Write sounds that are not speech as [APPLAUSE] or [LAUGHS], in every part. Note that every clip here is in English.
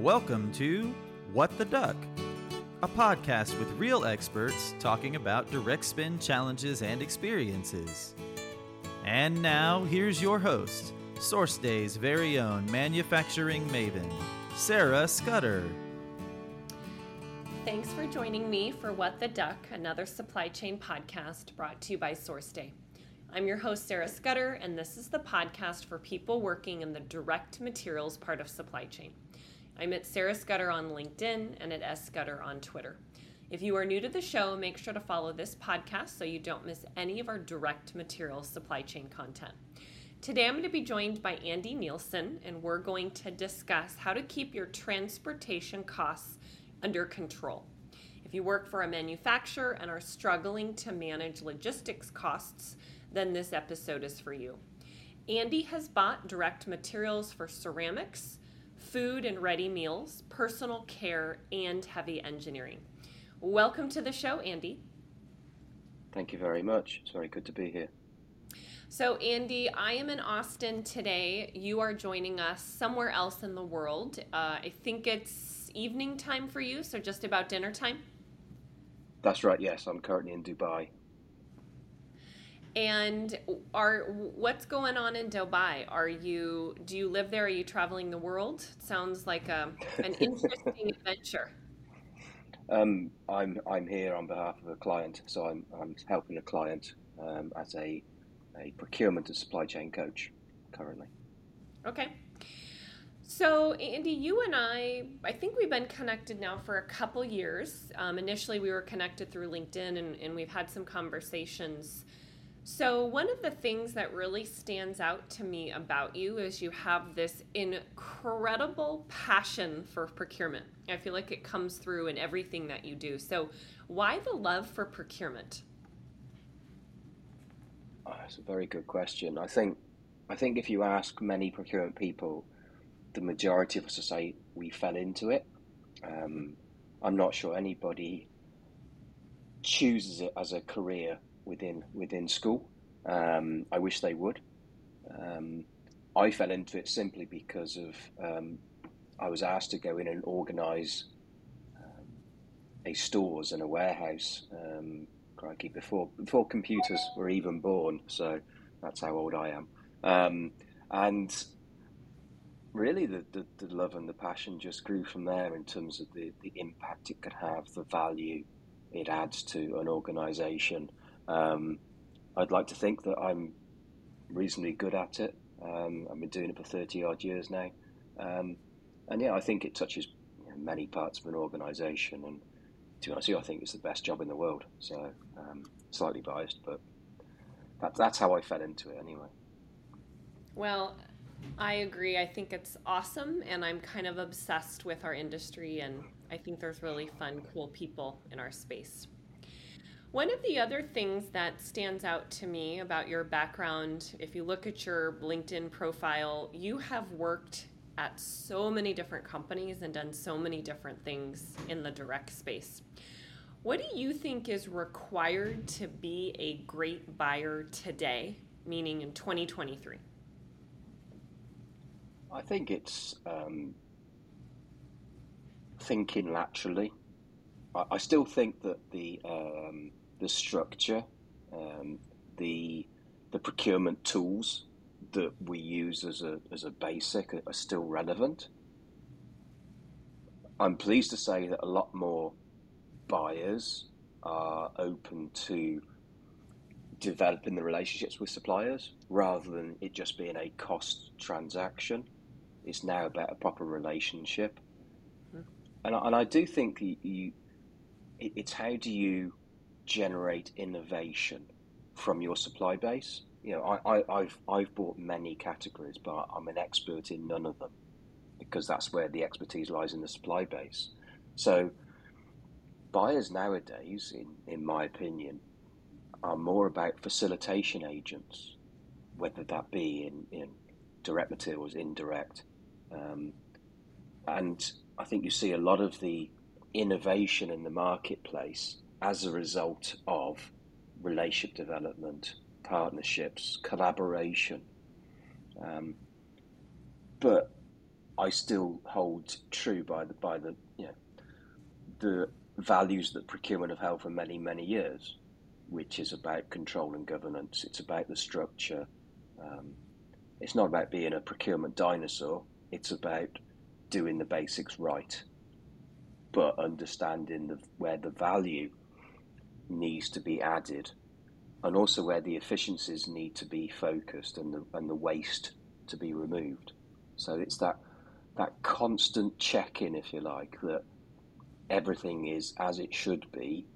Welcome to What the Duck, a podcast with real experts talking about direct spend challenges and experiences. And now, here's your host, SourceDay's very own manufacturing maven, Sarah Scudder. Thanks for joining me for What the Duck, another supply chain podcast brought to you by SourceDay. I'm your host, Sarah Scudder, and this is the podcast for people working in the direct materials part of supply chain. I'm at Sarah Scudder on LinkedIn and at S Scudder on Twitter. If you are new to the show, make sure to follow this podcast so you don't miss any of our direct materials supply chain content. Today I'm going to be joined by Andy Neilson, and we're going to discuss how to keep your transportation costs under control. If you work for a manufacturer and are struggling to manage logistics costs, then this episode is for you. Andy has bought direct materials for ceramics, food and ready meals, personal care, and heavy engineering. Welcome to the show, Andy. Thank you very much. It's very good to be here. So, Andy, I am in Austin today. You are joining us somewhere else in the world. Uh, I think it's evening time for you, so just about dinner time. That's right. Yes, I'm currently in Dubai. And are what's going on in Dubai? Are you do you live there? Are you traveling the world? sounds like a, an interesting [LAUGHS] adventure. Um, I'm I'm here on behalf of a client, so I'm I'm helping a client um, as a a procurement and supply chain coach currently. Okay. So, Andy, you and I, I think we've been connected now for a couple years. Um, initially, we were connected through LinkedIn and, and we've had some conversations so, one of the things that really stands out to me about you is you have this incredible passion for procurement. I feel like it comes through in everything that you do. So, why the love for procurement? Oh, that's a very good question. I think, I think if you ask many procurement people, the majority of us will say we fell into it. Um, I'm not sure anybody chooses it as a career within within school. Um, I wish they would. Um, I fell into it simply because of um, I was asked to go in and organise um, a stores and a warehouse. Um, crikey, before before computers were even born. So that's how old I am. Um, and really, the, the, the love and the passion just grew from there in terms of the, the impact it could have, the value it adds to an organisation. Um, I'd like to think that I'm reasonably good at it. Um, I've been doing it for 30 odd years now. Um, and yeah, I think it touches you know, many parts of an organisation. And to be honest you, I think it's the best job in the world. So, um, slightly biased, but that, that's how I fell into it anyway. Well, I agree. I think it's awesome, and I'm kind of obsessed with our industry, and I think there's really fun, cool people in our space. One of the other things that stands out to me about your background, if you look at your LinkedIn profile, you have worked at so many different companies and done so many different things in the direct space. What do you think is required to be a great buyer today, meaning in 2023? I think it's um, thinking laterally. I, I, still think that the um, the structure, um, the the procurement tools that we use as a as a basic are, are still relevant. I'm pleased to say that a lot more buyers are open to developing the relationships with suppliers rather than it just being a cost transaction. It's now about a proper relationship. Mm. And, I, and I do think you, you, it's how do you generate innovation from your supply base. You know, I, I, have I've bought many categories, but I'm an expert in none of them because that's where the expertise lies in the supply base. So buyers nowadays, in, in my opinion, are more about facilitation agents, whether that be in, in direct materials, indirect. Um, and I think you see a lot of the innovation in the marketplace as a result of relationship development, partnerships, collaboration. Um, but I still hold true by the by the you know the values that procurement have held for many many years, which is about control and governance. It's about the structure. Um, it's not about being a procurement dinosaur. It's about doing the basics right, but understanding the, where the value needs to be added, and also where the efficiencies need to be focused and the and the waste to be removed. So it's that that constant check in, if you like, that everything is as it should be,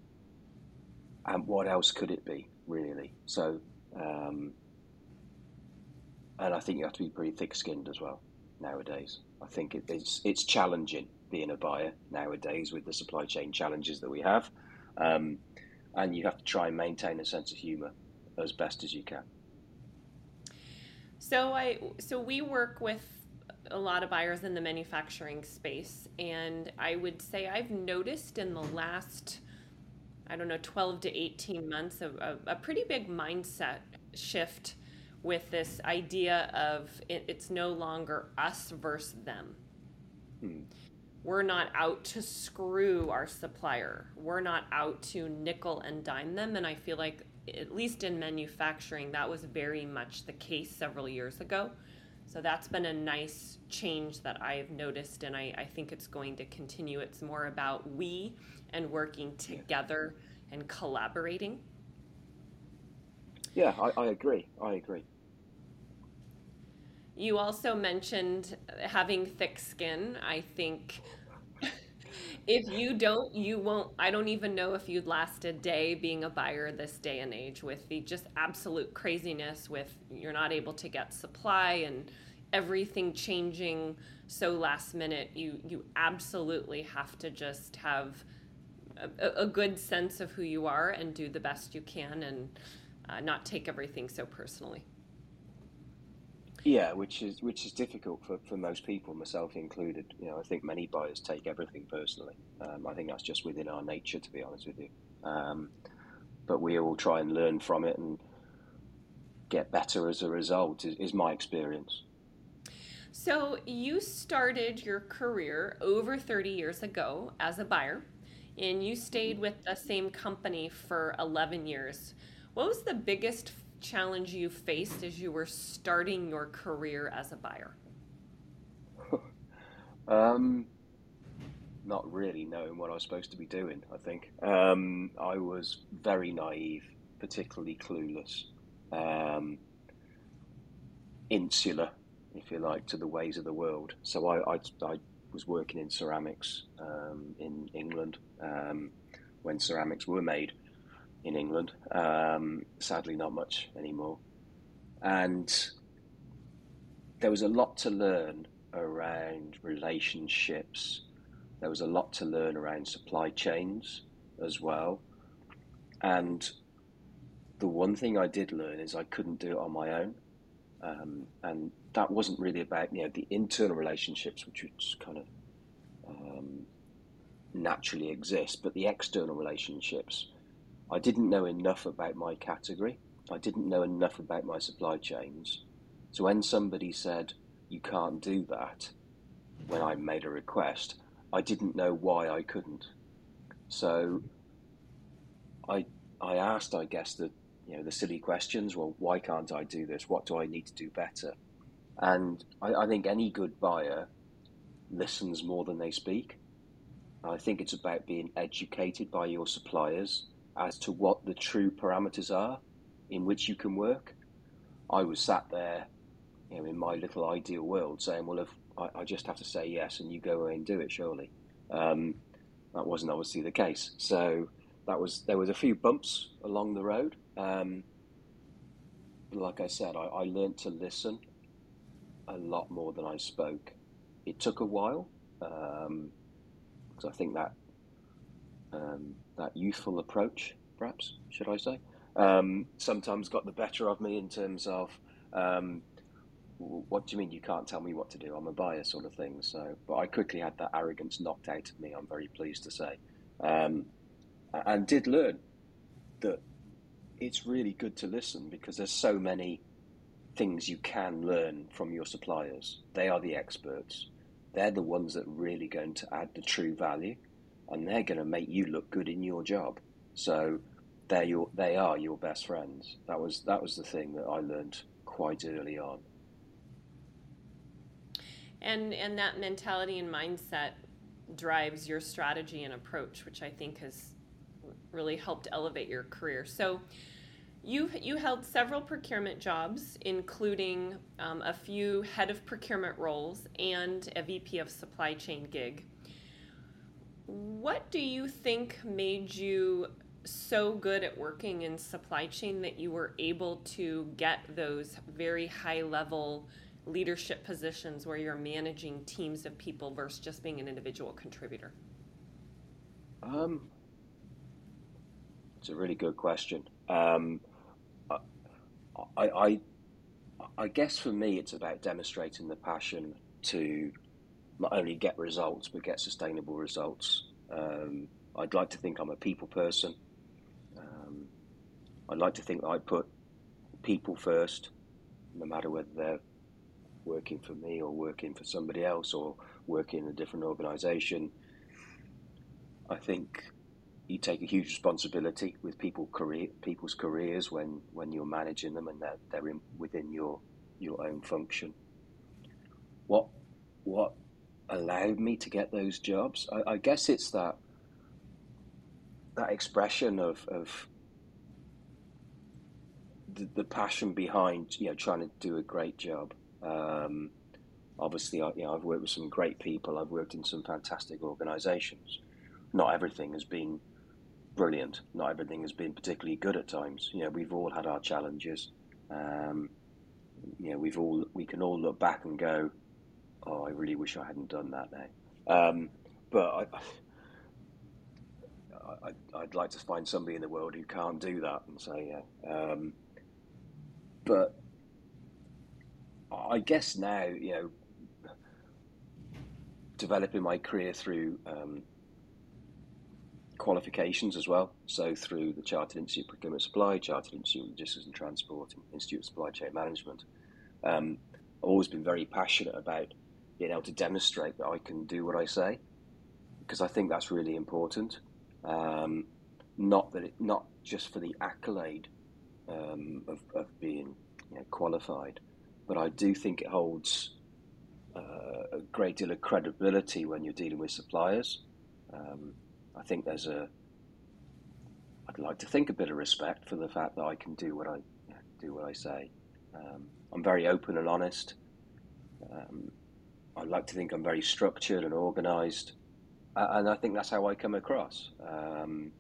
and what else could it be, really? So, um, and I think you have to be pretty thick skinned as well nowadays. I think it, it's it's challenging being a buyer nowadays with the supply chain challenges that we have, um, and you have to try and maintain a sense of humour as best as you can. So I so we work with a lot of buyers in the manufacturing space and I would say I've noticed in the last I don't know 12 to 18 months a, a, a pretty big mindset shift with this idea of it, it's no longer us versus them. Hmm. We're not out to screw our supplier. We're not out to nickel and dime them. And I feel like, at least in manufacturing, that was very much the case several years ago. So that's been a nice change that I've noticed, and I, I think it's going to continue. It's more about we and working together and collaborating. Yeah, I, I agree. I agree. You also mentioned having thick skin. I think if you don't, you won't. I don't even know if you'd last a day being a buyer this day and age with the just absolute craziness with you're not able to get supply and everything changing so last minute. You you absolutely have to just have a, a good sense of who you are and do the best you can and uh, not take everything so personally. Yeah, which is which is difficult for, for most people, myself included. You know, I think many buyers take everything personally. Um, I think that's just within our nature, to be honest with you. Um, but we all try and learn from it and get better as a result. Is, is my experience. So you started your career over thirty years ago as a buyer, and you stayed with the same company for eleven years. What was the biggest challenge you faced as you were starting your career as a buyer? [LAUGHS] um, not really knowing what I was supposed to be doing, I think. Um, I was very naive, particularly clueless, um, insular, if you like, to the ways of the world. So I, I, I was working in ceramics um, in England um, when ceramics were made in England. Um, sadly, not much anymore. And there was a lot to learn around relationships. There was a lot to learn around supply chains as well. And the one thing I did learn is I couldn't do it on my own. Um, and that wasn't really about you know the internal relationships, which kind of um, naturally exist, but the external relationships I didn't know enough about my category. I didn't know enough about my supply chains. So when somebody said, you can't do that, when I made a request, I didn't know why I couldn't. So I, I asked, I guess, the, you know, the silly questions. Well, why can't I do this? What do I need to do better? And I, I think any good buyer listens more than they speak. I think it's about being educated by your suppliers as to what the true parameters are in which you can work. I was sat there, you know, in my little ideal world, saying, "Well, if I, I just have to say yes, and you go away and do it, surely." Um, that wasn't obviously the case. So that was there was a few bumps along the road. Um, like I said, I, I learned to listen a lot more than I spoke. It took a while because um, I think that um, that youthful approach, perhaps, should I say, um, sometimes got the better of me in terms of um, what do you mean you can't tell me what to do? I'm a buyer, sort of thing. So, but I quickly had that arrogance knocked out of me. I'm very pleased to say, um, and did learn that it's really good to listen because there's so many things you can learn from your suppliers. They are the experts. they're the ones that are really going to add the true value, and they're going to make you look good in your job. So they're your, they are your best friends. That was that was the thing that I learned quite early on. And and that mentality and mindset drives your strategy and approach, which I think has really helped elevate your career. So you you held several procurement jobs, including um, a few head of procurement roles and a VP of supply chain gig. What do you think made you so good at working in supply chain that you were able to get those very high level leadership positions where you're managing teams of people versus just being an individual contributor? Um, it's a really good question. Um, I, I, I guess for me, it's about demonstrating the passion to not only get results but get sustainable results. Um, I'd like to think I'm a people person. Um, I'd like to think that I put people first, no matter whether they're working for me or working for somebody else or working in a different organisation. I think you take a huge responsibility with people career people's careers when when you're managing them and they're, they're in, within your your own function. What what allowed me to get those jobs? I, I guess it's that that expression of of the, the, passion behind you know trying to do a great job. Um, obviously, I, you know, I've worked with some great people. I've worked in some fantastic organisations. Not everything has been brilliant. Not everything has been particularly good at times. You know, we've all had our challenges. Um, you know, we've all we can all look back and go, "Oh, I really wish I hadn't done that." Now, um, but I, would like to find somebody in the world who can't do that and say, "Yeah." Um, but I guess now, you know, developing my career through um, qualifications as well. So through the Chartered Institute of Procurement Supply, Chartered Institute of Logistics and Transport, Institute of Supply Chain Management, um, I've always been very passionate about being able to demonstrate that I can do what I say, because I think that's really important. Um, not that it, not just for the accolade um, of, of, being you know, qualified, but I do think it holds uh, a great deal of credibility when you're dealing with suppliers. Um, I think there's a. I'd like to think a bit of respect for the fact that I can do what I do what I say. Um, I'm very open and honest. Um, I like to think I'm very structured and organised, and I think that's how I come across. Um,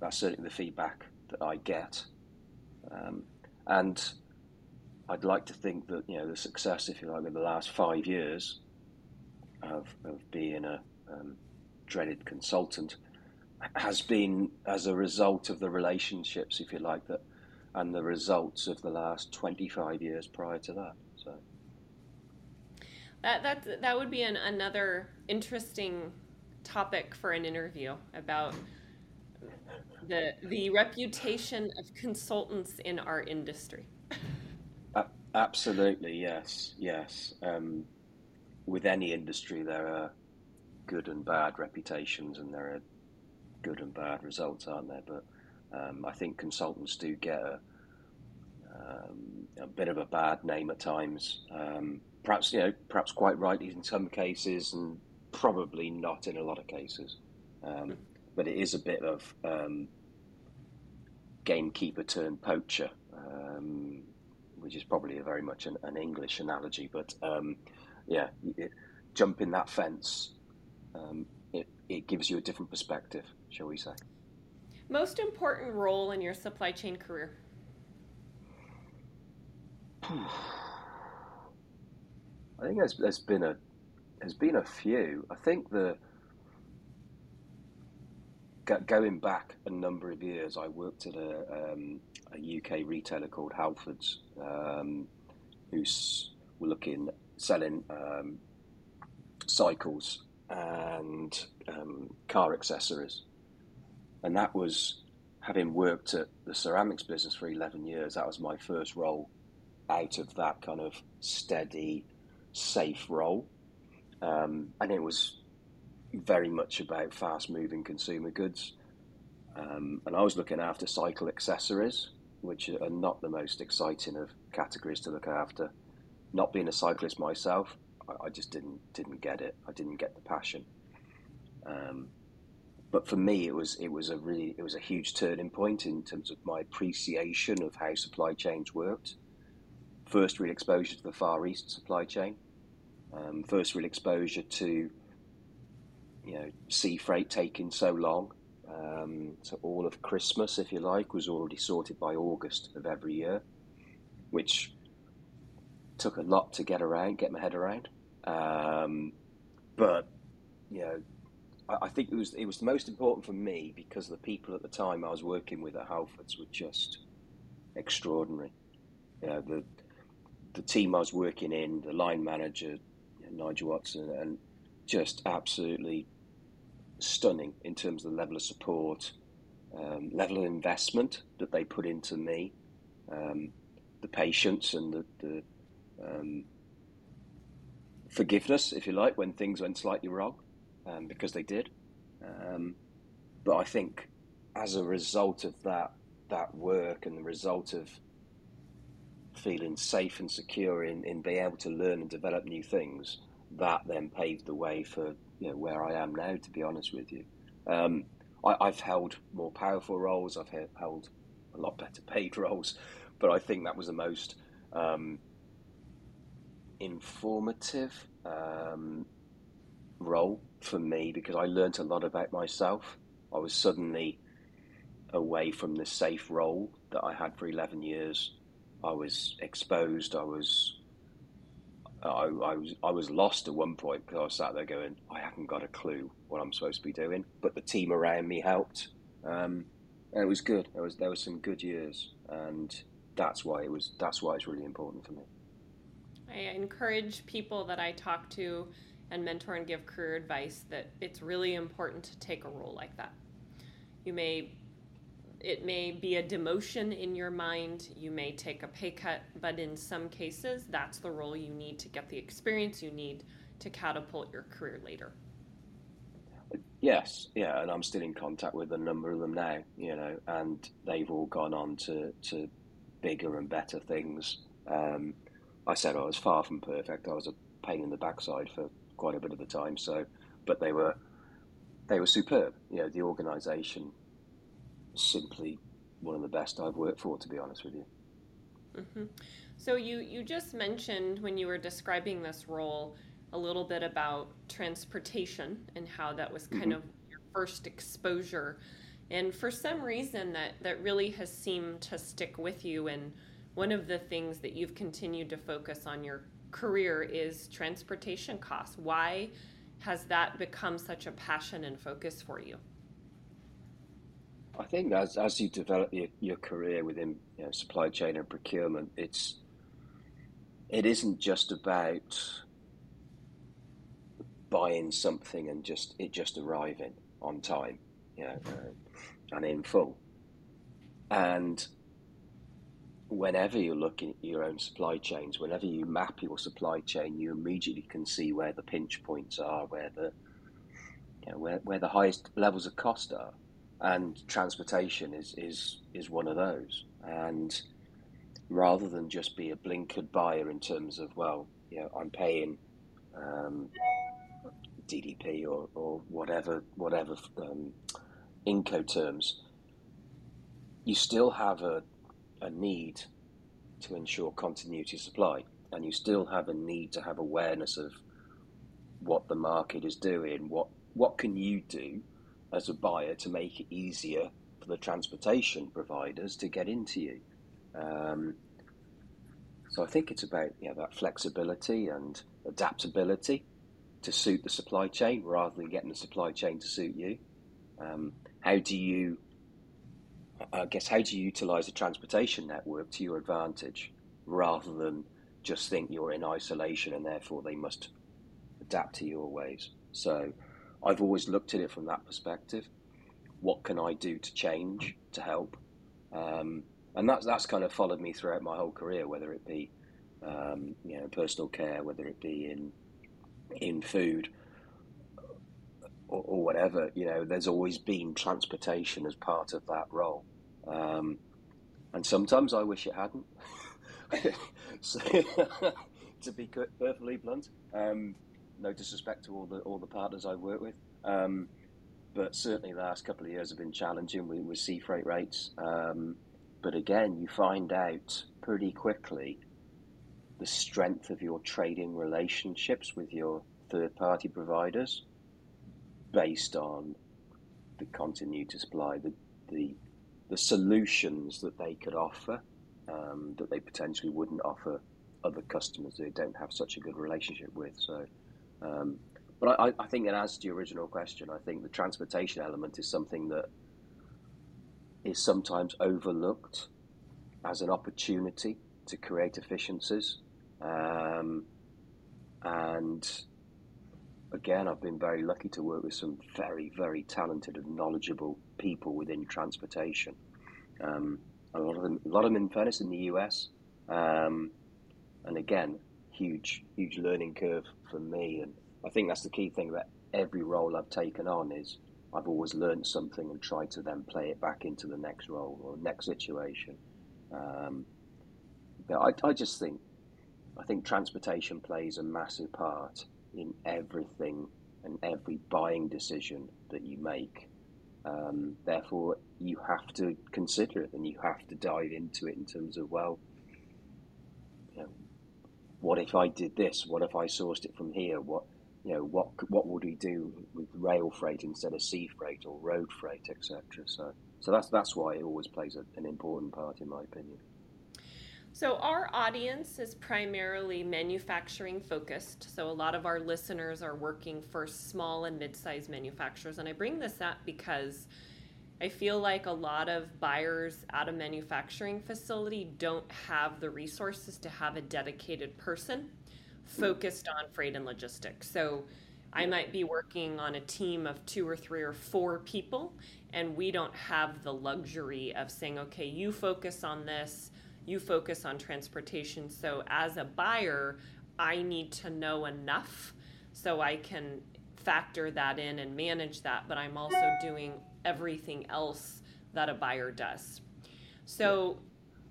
that's certainly the feedback that I get, um, and I'd like to think that you know the success, if you like, in the last five years of of being a um, dreaded consultant has been as a result of the relationships, if you like, that and the results of the last 25 years prior to that. That that that would be an, another interesting topic for an interview about the the reputation of consultants in our industry. Uh, absolutely, yes, yes. Um, with any industry, there are good and bad reputations, and there are good and bad results, aren't there? But um, I think consultants do get a, um, a, bit of a bad name at times. Um, perhaps you know, perhaps quite rightly in some cases, and probably not in a lot of cases. Um, but it is a bit of um, gamekeeper turned poacher, um, which is probably a very much an, an English analogy. But yeah, it, jumping that fence um, it, it gives you a different perspective, shall we say. Most important role in your supply chain career? [SIGHS] [SIGHS] I think there's, there's been a there's been a few. I think the going back a number of years, I worked at a, um, a UK retailer called Halfords, um, who's were looking selling um, cycles and um, car accessories. And that was having worked at the ceramics business for 11 years, that was my first role out of that kind of steady, safe role. um, and it was very much about fast moving consumer goods. Um, and I was looking after cycle accessories, which are not the most exciting of categories to look after. Not being a cyclist myself, I, I just didn't didn't get it. I didn't get the passion. Um, but for me, it was it was a really it was a huge turning point in terms of my appreciation of how supply chains worked. First, real exposure to the Far East supply chain. Um, first, real exposure to you know sea freight taking so long. Um, so all of Christmas, if you like, was already sorted by August of every year, which took a lot to get around, get my head around. Um, but you know, I think it was it was the most important for me because the people at the time I was working with at Halfords were just extraordinary. You know, the the team I was working in, the line manager Nigel Watson, and just absolutely stunning in terms of the level of support, um, level of investment that they put into me, um, the patience and the, the um, forgiveness, if you like, when things went slightly wrong um, because they did. Um, but I think as a result of that that work and the result of feeling safe and secure in, in being able to learn and develop new things, that then paved the way for you know, where I am now. To be honest with you, um, I, have held more powerful roles. I've held a lot better paid [LAUGHS] roles, but I think that was the most um, informative um, role for me because I learnt a lot about myself. I was suddenly away from the safe role that I had for 11 years. I was exposed. I was I, I, was I was lost at one point because I was sat there going, I haven't got a clue what I'm supposed to be doing. But the team around me helped, um, and it was good. There was there was some good years, and that's why it was that's why it's really important for me. I encourage people that I talk to and mentor and give career advice that it's really important to take a role like that. You may it may be a demotion in your mind, you may take a pay cut, but in some cases that's the role you need to get the experience you need to catapult your career later. Yes, yeah, and I'm still in contact with a number of them now, you know, and they've all gone on to, to bigger and better things. Um, I said I was far from perfect. I was a pain in the backside for quite a bit of the time. So, but they were they were superb. You know, the organisation simply one of the best I've worked for, to be honest with you. Mm-hmm. So you you just mentioned when you were describing this role a little bit about transportation and how that was kind mm-hmm. of your first exposure. And for some reason that, that really has seemed to stick with you and one of the things that you've continued to focus on your career is transportation costs. Why has that become such a passion and focus for you? I think as as you develop your, your career within you know, supply chain and procurement, it's it isn't just about buying something and just it just arriving on time, you know, uh, and in full. And whenever you're looking at your own supply chains, whenever you map your supply chain, you immediately can see where the pinch points are, where the you know, where, where the highest levels of cost are, and transportation is is is one of those. And rather than just be a blinkered buyer in terms of well, you know, I'm paying um, DDP or, or whatever whatever um, Incoterms, you still have a a need to ensure continuity of supply, and you still have a need to have awareness of what the market is doing. What what can you do as a buyer to make it easier for the transportation providers to get into you? Um, so I think it's about you know, that flexibility and adaptability to suit the supply chain rather than getting the supply chain to suit you. Um, how do you I guess, how do you utilize the transportation network to your advantage rather than just think you're in isolation and therefore they must adapt to your ways? So I've always looked at it from that perspective. What can I do to change, to help? Um, and that's, that's kind of followed me throughout my whole career, whether it be um, you know, personal care, whether it be in in food or, or, whatever, you know, there's always been transportation as part of that role. Um, and sometimes I wish it hadn't. [LAUGHS] so, [LAUGHS] to be perfectly blunt, um, no disrespect to all the all the partners I work with, um, but certainly the last couple of years have been challenging with, with sea freight rates. Um, but again, you find out pretty quickly the strength of your trading relationships with your third party providers based on the continuity supply, the, the, the solutions that they could offer um, that they potentially wouldn't offer other customers they don't have such a good relationship with. So, um, but I, I think in answer to your original question, I think the transportation element is something that is sometimes overlooked as an opportunity to create efficiencies. Um, and again, I've been very lucky to work with some very, very talented and knowledgeable people within transportation. Um, a lot of them, a lot of them, in fairness, in the US. Um, and again, huge, huge learning curve for me. And I think that's the key thing that every role I've taken on is I've always learned something and tried to then play it back into the next role or next situation. Um, but I, I just think, I think transportation plays a massive part in everything and every buying decision that you make. Um, therefore, you have to consider it and you have to dive into it in terms of, well, what if I did this? What if I sourced it from here? What, you know, what what would we do with rail freight instead of sea freight or road freight, etc. So, so that's that's why it always plays a, an important part, in my opinion. So, our audience is primarily manufacturing focused. So, a lot of our listeners are working for small and mid sized manufacturers. And I bring this up because I feel like a lot of buyers at a manufacturing facility don't have the resources to have a dedicated person focused on freight and logistics. So, I might be working on a team of two or three or four people, and we don't have the luxury of saying, okay, you focus on this you focus on transportation. So as a buyer, I need to know enough so I can factor that in and manage that, but I'm also doing everything else that a buyer does. So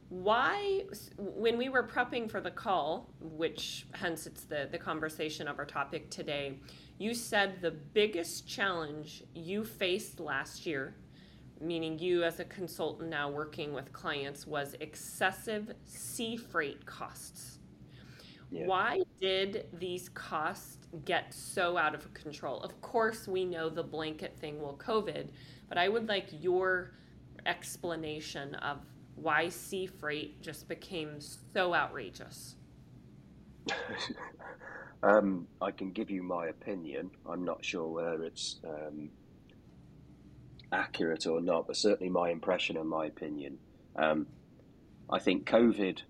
why when we were prepping for the call which hence it's the the conversation of our topic today you said the biggest challenge you faced last year meaning you as a consultant now working with clients, was excessive sea freight costs. Yeah. Why did these costs get so out of control? Of course, we know the blanket thing will COVID, but I would like your explanation of why sea freight just became so outrageous. [LAUGHS] um, I can give you my opinion. I'm not sure whether it's um, accurate or not, but certainly my impression and my opinion. Um, I think COVID,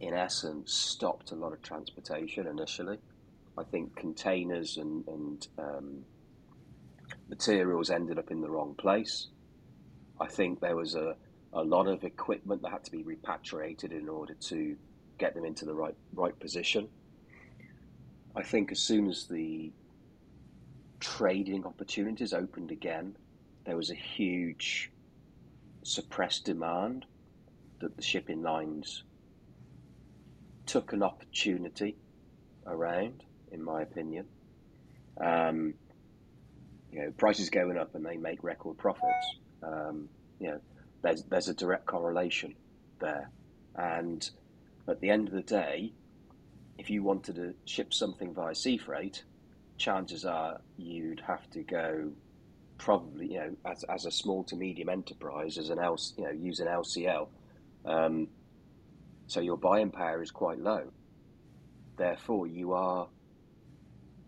in essence, stopped a lot of transportation initially. I think containers and, and um, materials ended up in the wrong place. I think there was a, a lot of equipment that had to be repatriated in order to get them into the right right position. I think as soon as the trading opportunities opened again, there was a huge suppressed demand that the shipping lines took an opportunity around, in my opinion. Um, you know, prices going up and they make record profits. Um, you know, there's there's a direct correlation there, and at the end of the day, if you wanted to ship something via sea freight, chances are you'd have to go probably, you know, as, as a small to medium enterprise, as an L, you know, use an LCL, um, so your buying power is quite low. Therefore, you are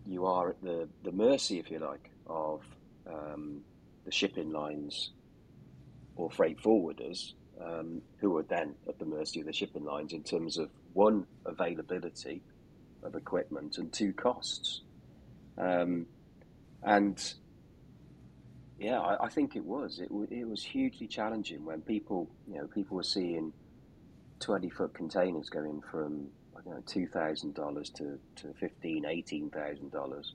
you are at the, the mercy, if you like, of um, the shipping lines or freight forwarders, um, who are then at the mercy of the shipping lines in terms of one availability of equipment and two costs. Um, and yeah, I, I, think it was. It, it was hugely challenging when people, you know, people were seeing twenty foot containers going from you know, two thousand dollars to to fifteen, eighteen thousand dollars.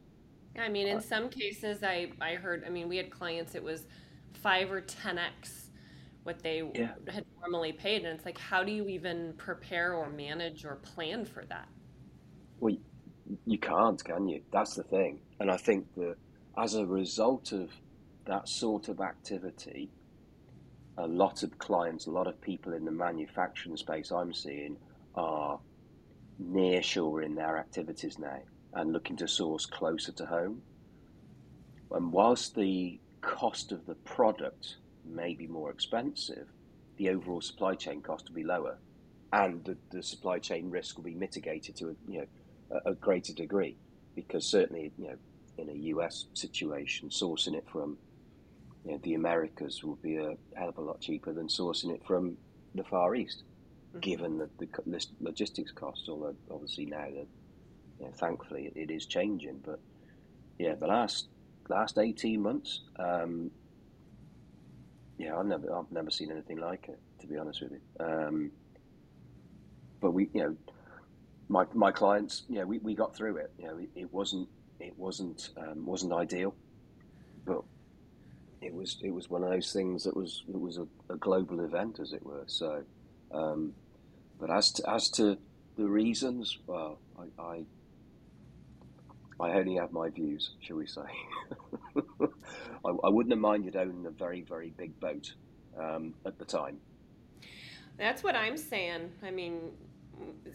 I mean, in uh, some cases, I I heard. I mean, we had clients. It was five or ten x what they Yeah. had normally paid, and it's like, how do you even prepare or manage or plan for that? Well, you can't, can you? That's the thing. And I think that as a result of that sort of activity, a lot of clients, a lot of people in the manufacturing space I'm seeing are nearshoring their activities now and looking to source closer to home. And whilst the cost of the product may be more expensive, the overall supply chain cost will be lower, and the, the supply chain risk will be mitigated to a you know a greater degree, because certainly you know in a US situation, sourcing it from you know, the Americas will be a hell of a lot cheaper than sourcing it from the Far East, given that the logistics costs. Although obviously now that you know, thankfully it is changing, but yeah, the last last eighteen months, um, yeah, I've never I've never seen anything like it. To be honest with you, um, but we you know my my clients, you know, we, we got through it. You know, it, it wasn't it wasn't um, wasn't ideal, but it was it was one of those things that was it was a, a global event, as it were. So, um, but as to, as to the reasons, well, I, I I only have my views, shall we say? [LAUGHS] I, I wouldn't have minded owning a very very big boat um, at the time. That's what I'm saying. I mean,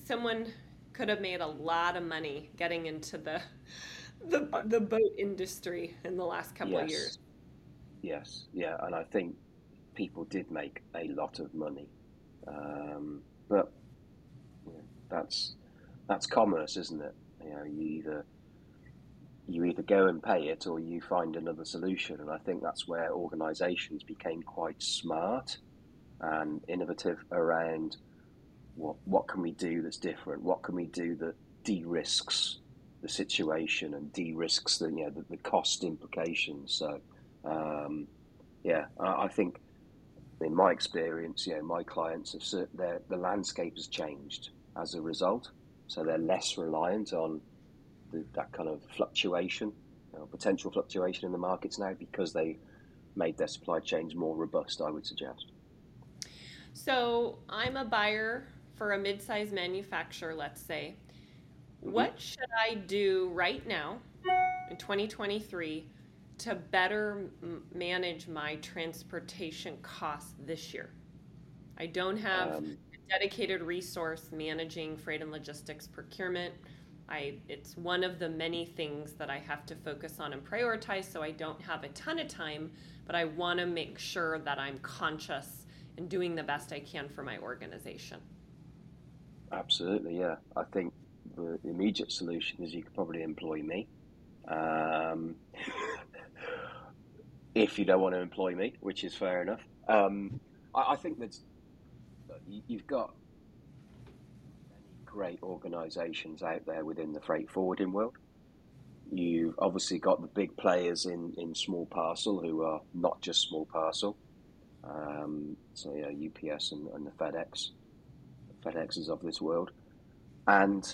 someone could have made a lot of money getting into the the, the boat industry in the last couple of years. Yes, yeah, and I think people did make a lot of money, um, but that's that's commerce, isn't it? You know, you either you either go and pay it or you find another solution, and I think that's where organisations became quite smart and innovative around what what can we do that's different, what can we do that de-risks the situation and de-risks the you know the, the cost implications. So. Um, yeah, I, I think in my experience, you know, my clients have their the landscape has changed as a result, so they're less reliant on the, that kind of fluctuation, you know, potential fluctuation in the markets now because they made their supply chains more robust. I would suggest. So I'm a buyer for a mid-sized manufacturer, let's say. Mm-hmm. What should I do right now in 2023 to better m- manage my transportation costs this year? I don't have Um, a dedicated resource managing freight and logistics procurement. I it's one of the many things that I have to focus on and prioritize so I don't have a ton of time, but I want to make sure that I'm conscious and doing the best I can for my organization. Absolutely, yeah. I think the immediate solution is you could probably employ me. Um, if you don't want to employ me, which is fair enough. Um, I, I think that you- you've got great organisations out there within the freight forwarding world. You've obviously got the big players in, in small parcel who are not just small parcel. Um, so yeah, UPS and, and the FedEx, FedExes of this world. And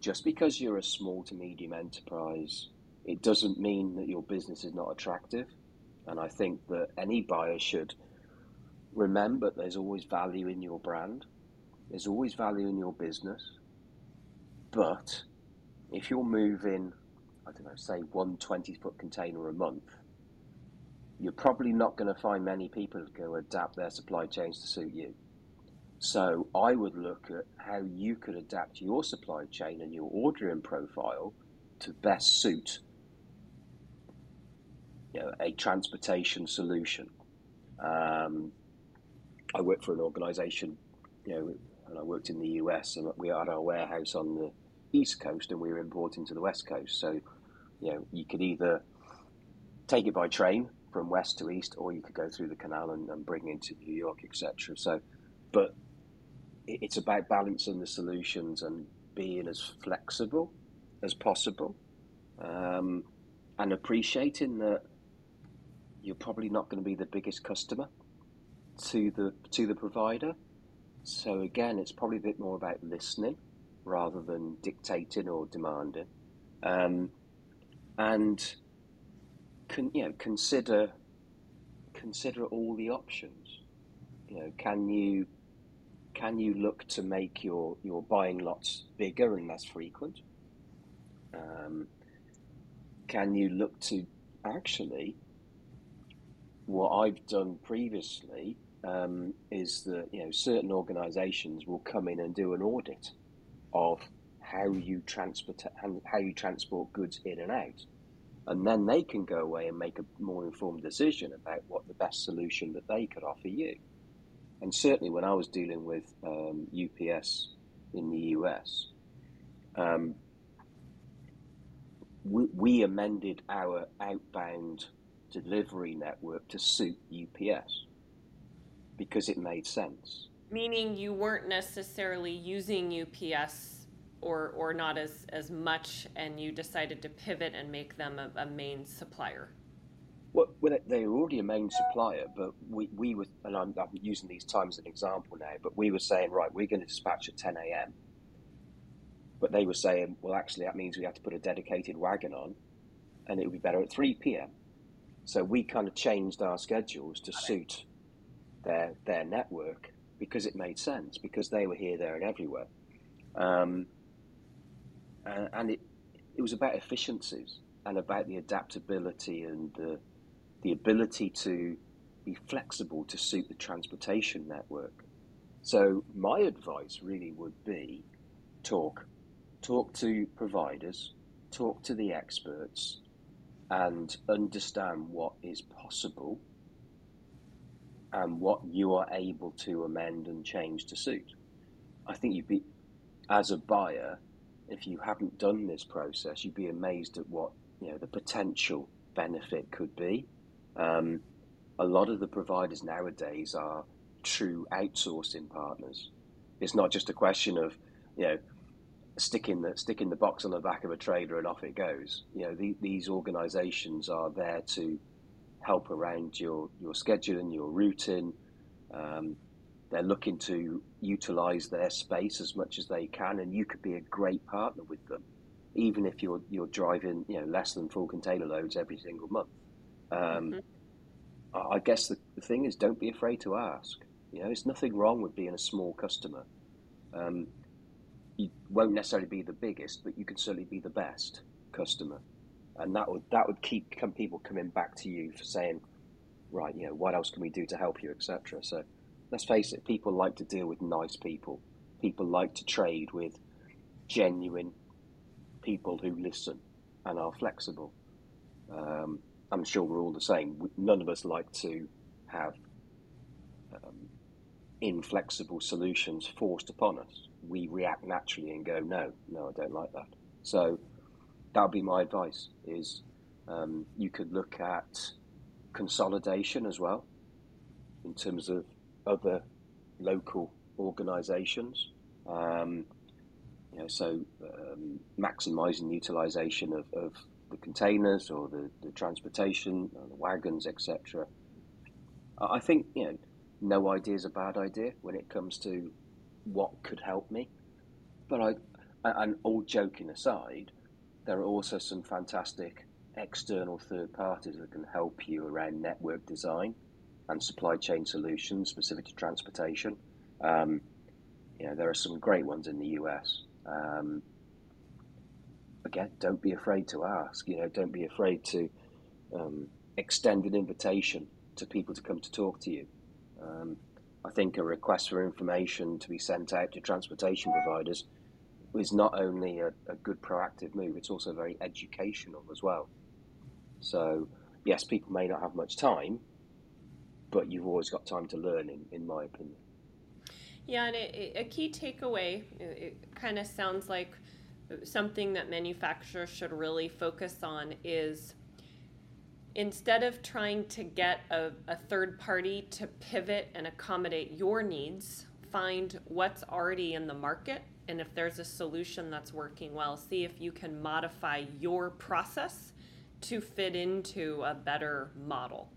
just because you're a small to medium enterprise, it doesn't mean that your business is not attractive. And I think that any buyer should remember there's always value in your brand, there's always value in your business. But if you're moving, I don't know, say one 20 foot container a month, you're probably not going to find many people who go adapt their supply chains to suit you. So I would look at how you could adapt your supply chain and your ordering profile to best suit you know, a transportation solution. Um, I worked for an organisation, you know, and I worked in the US, and we had our warehouse on the east coast, and we were importing to the west coast. So, you know, you could either take it by train from west to east, or you could go through the canal and, and bring it into New York, etc. So, but it- it's about balancing the solutions and being as flexible as possible, um, and appreciating that you're probably not going to be the biggest customer to the to the provider. So again, it's probably a bit more about listening rather than dictating or demanding, um, and you know consider consider all the options. You know, can you can you look to make your your buying lots bigger and less frequent? Um, can you look to actually what I've done previously um, is that you know certain organisations will come in and do an audit of how you transport how you transport goods in and out, and then they can go away and make a more informed decision about what the best solution that they could offer you. And certainly, when I was dealing with um, UPS in the US, um, we, we amended our outbound delivery network to suit UPS because it made sense. Meaning you weren't necessarily using UPS or, or not as, as much, and you decided to pivot and make them a, a main supplier. Well, they were already a main supplier, but we, we were, and I'm, I'm using these times as an example now, but we were saying, right, we're going to dispatch at 10 a.m. But they were saying, well, actually, that means we have to put a dedicated wagon on, and it would be better at 3 p.m. So we kind of changed our schedules to suit their their network because it made sense because they were here, there, and everywhere. Um, and, and it it was about efficiencies and about the adaptability and the the ability to be flexible to suit the transportation network. So my advice really would be talk talk to providers, talk to the experts, and understand what is possible and what you are able to amend and change to suit. I think you'd be, as a buyer, if you haven't done this process, you'd be amazed at what you know the potential benefit could be. Um, a lot of the providers nowadays are true outsourcing partners. It's not just a question of you know sticking the sticking the box on the back of a trailer and off it goes. You know, the, these organisations are there to help around your your scheduling, your routing. Um, they're looking to utilise their space as much as they can, and you could be a great partner with them, even if you're you're driving you know less than full container loads every single month. Um, mm-hmm. I guess the, the thing is, don't be afraid to ask. You know, there's nothing wrong with being a small customer. Um, you won't necessarily be the biggest, but you can certainly be the best customer, and that would that would keep people coming back to you for saying, right, you know, what else can we do to help you, etc. So, let's face it, people like to deal with nice people. People like to trade with genuine people who listen and are flexible. Um, I'm sure we're all the same. None of us like to have um, inflexible solutions forced upon us we react naturally and go, no, no, I don't like that. So that would be my advice: is um, you could look at consolidation as well in terms of other local organisations. Um, you know, so um, maximising utilisation of, of, the containers or the, the transportation, or the wagons, etc. I think you know, no idea is a bad idea when it comes to what could help me. But I, and all joking aside, there are also some fantastic external third parties that can help you around network design and supply chain solutions specific to transportation. Um, you know, there are some great ones in the US. Um, again, don't be afraid to ask. You know, don't be afraid to um, extend an invitation to people to come to talk to you. Um, I think a request for information to be sent out to transportation providers is not only a, a good proactive move, it's also very educational as well. So, yes, people may not have much time, but you've always got time to learn, in, in my opinion. Yeah, and it, it, a key takeaway, it, it kind of sounds like something that manufacturers should really focus on is instead of trying to get a, a third party to pivot and accommodate your needs, find what's already in the market and if there's a solution that's working well, see if you can modify your process to fit into a better model.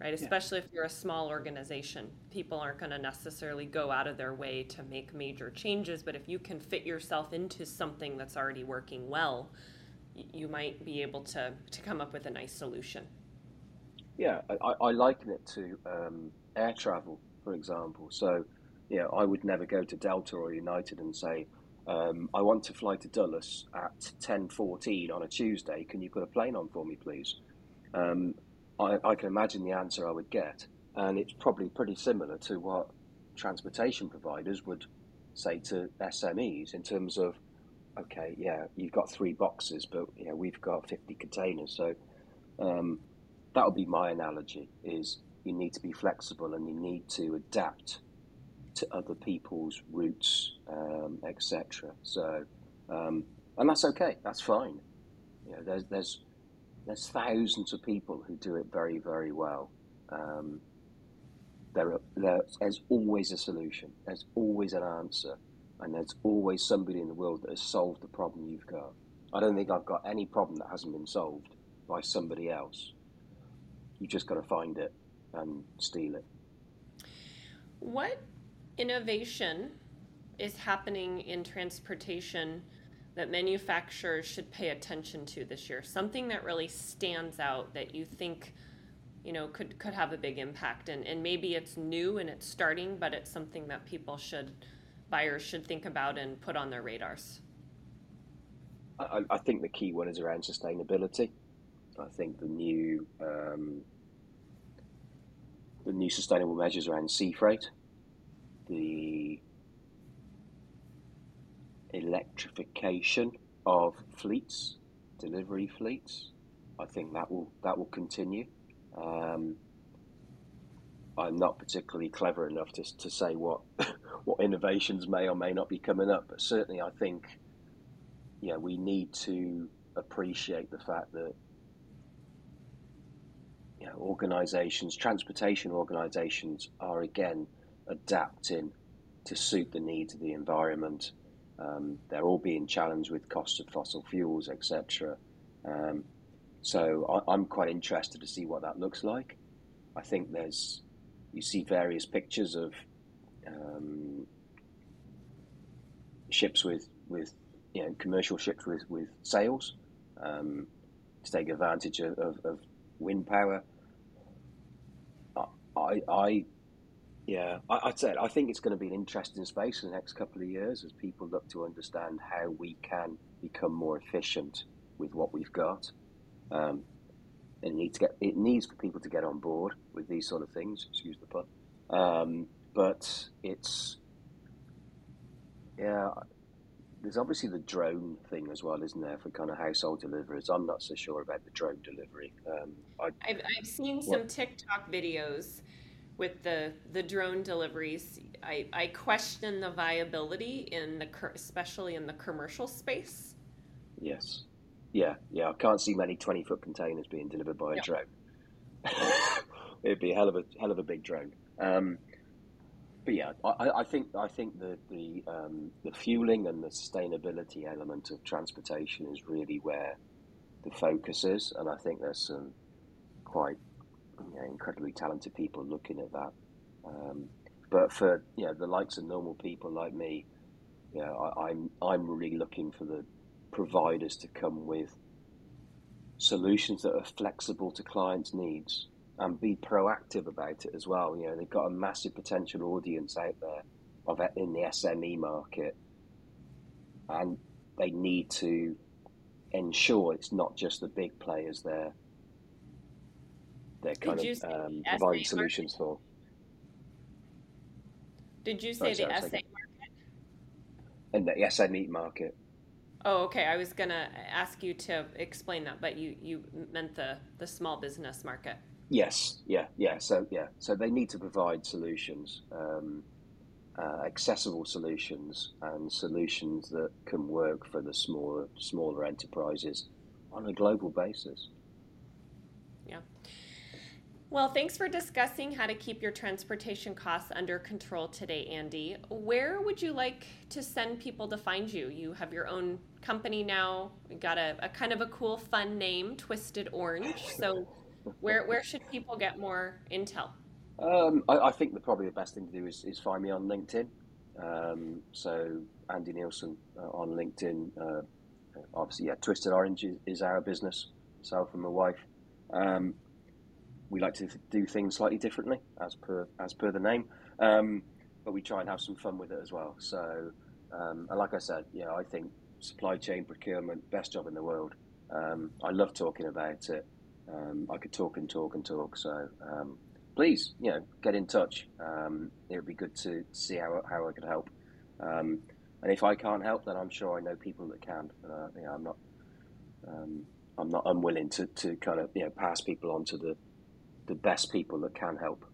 right? Especially yeah. if you're a small organization. People aren't going to necessarily go out of their way to make major changes, but if you can fit yourself into something that's already working well, you might be able to, to come up with a nice solution. Yeah, I, I liken it to um, air travel, for example. So, know, I would never go to Delta or United and say, um, I want to fly to Dulles at 10.14 on a Tuesday. Can you put a plane on for me, please? Um, I, I, can imagine the answer I would get. And it's probably pretty similar to what transportation providers would say to SMEs in terms of, okay, yeah, you've got three boxes, but yeah, we've got 50 containers. So um, that would be my analogy is you need to be flexible and you need to adapt to other people's routes, um, etc. So, um, and that's okay. That's fine. You know, there's there's there's thousands of people who do it very very well. Um, there, are, there's always a solution. There's always an answer, and there's always somebody in the world that has solved the problem you've got. I don't think I've got any problem that hasn't been solved by somebody else. You just got to find it and steal it. What innovation is happening in transportation that manufacturers should pay attention to this year? Something that really stands out that you think you know could could have a big impact and, and maybe it's new and it's starting but it's something that people should buyers should think about and put on their radars I, I think the key one is around sustainability I think the new um, the new sustainable measures around sea freight the electrification of fleets, delivery fleets. I think that will that will continue. Um, I'm not particularly clever enough to, to say what [LAUGHS] what innovations may or may not be coming up, but certainly I think yeah we need to appreciate the fact that you know, organisations, transportation organisations, are again adapting to suit the needs of the environment. Um, they're all being challenged with costs of fossil fuels, etc. Um, so I, am quite interested to see what that looks like. I think there's you see various pictures of um, ships with with you know commercial ships with with sails um, to take advantage of, of, of wind power. I, I yeah, I, would say I think it's going to be an interesting space in the next couple of years as people look to understand how we can become more efficient with what we've got. Um, it needs to get it needs for people to get on board with these sort of things. Excuse the pun. Um, but it's yeah. There's obviously the drone thing as well, isn't there, for kind of household deliveries? I'm not so sure about the drone delivery. Um, I, have I've seen some? TikTok videos with the the drone deliveries, I, I question the viability in the especially in the commercial space. Yes, yeah, yeah. I can't see many twenty foot containers being delivered by a no. drone. [LAUGHS] It'd be a hell of a hell of a big drone. Um, but yeah, I, I, think I think the the um, the fueling and the sustainability element of transportation is really where the focus is, and I think there's some quite you know, incredibly talented people looking at that. Um, but for you know the likes of normal people like me, you know, I, I'm I'm really looking for the providers to come with solutions that are flexible to clients' needs and be proactive about it as well. You know, they've got a massive potential audience out there of in the SME market, and they need to ensure it's not just the big players there they're kind of um, providing solutions market? for. Did you say sorry, the SA market? And the SME market. Oh, okay. I was gonna ask you to explain that, but you you meant the the small business market. Yes. Yeah. Yeah. So yeah. So they need to provide solutions, um, uh, accessible solutions, and solutions that can work for the smaller smaller enterprises on a global basis. Yeah. Well, thanks for discussing how to keep your transportation costs under control today, Andy. Where would you like to send people to find you? You have your own company now. You got a, a kind of a cool, fun name, Twisted Orange. So where where should people get more intel? Um, I, I, think the, probably the best thing to do is, is find me on LinkedIn. Um, so Andy Neilson uh, on LinkedIn. Uh, obviously, yeah, Twisted Orange is, is, our business. Myself and my wife. Um, we like to do things slightly differently, as per as per the name. Um, but we try and have some fun with it as well. So, um, and like I said, yeah, I think supply chain procurement, best job in the world. Um, I love talking about it. Um, I could talk and talk and talk. So um, please, you know, get in touch. Um, it would be good to see how, how I could help. Um, and if I can't help, then I'm sure I know people that can. Uh, you know, I'm not I'm not unwilling to, to kind of you know pass people on to the the best people that can help.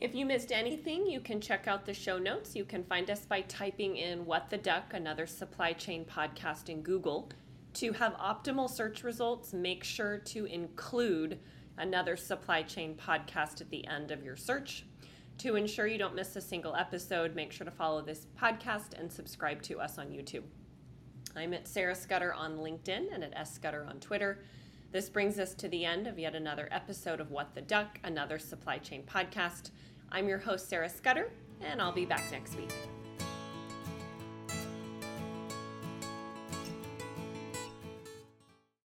If you missed anything, you can check out the show notes. You can find us by typing in What the Duck, another supply chain podcast in Google. To have optimal search results, make sure to include another supply chain podcast at the end of your search. To ensure you don't miss a single episode, make sure to follow this podcast and subscribe to us on YouTube. I'm at Sarah Scudder on LinkedIn and at S Scudder on Twitter. This brings us to the end of yet another episode of What the Duck, another supply chain podcast. I'm your host, Sarah Scudder, and I'll be back next week.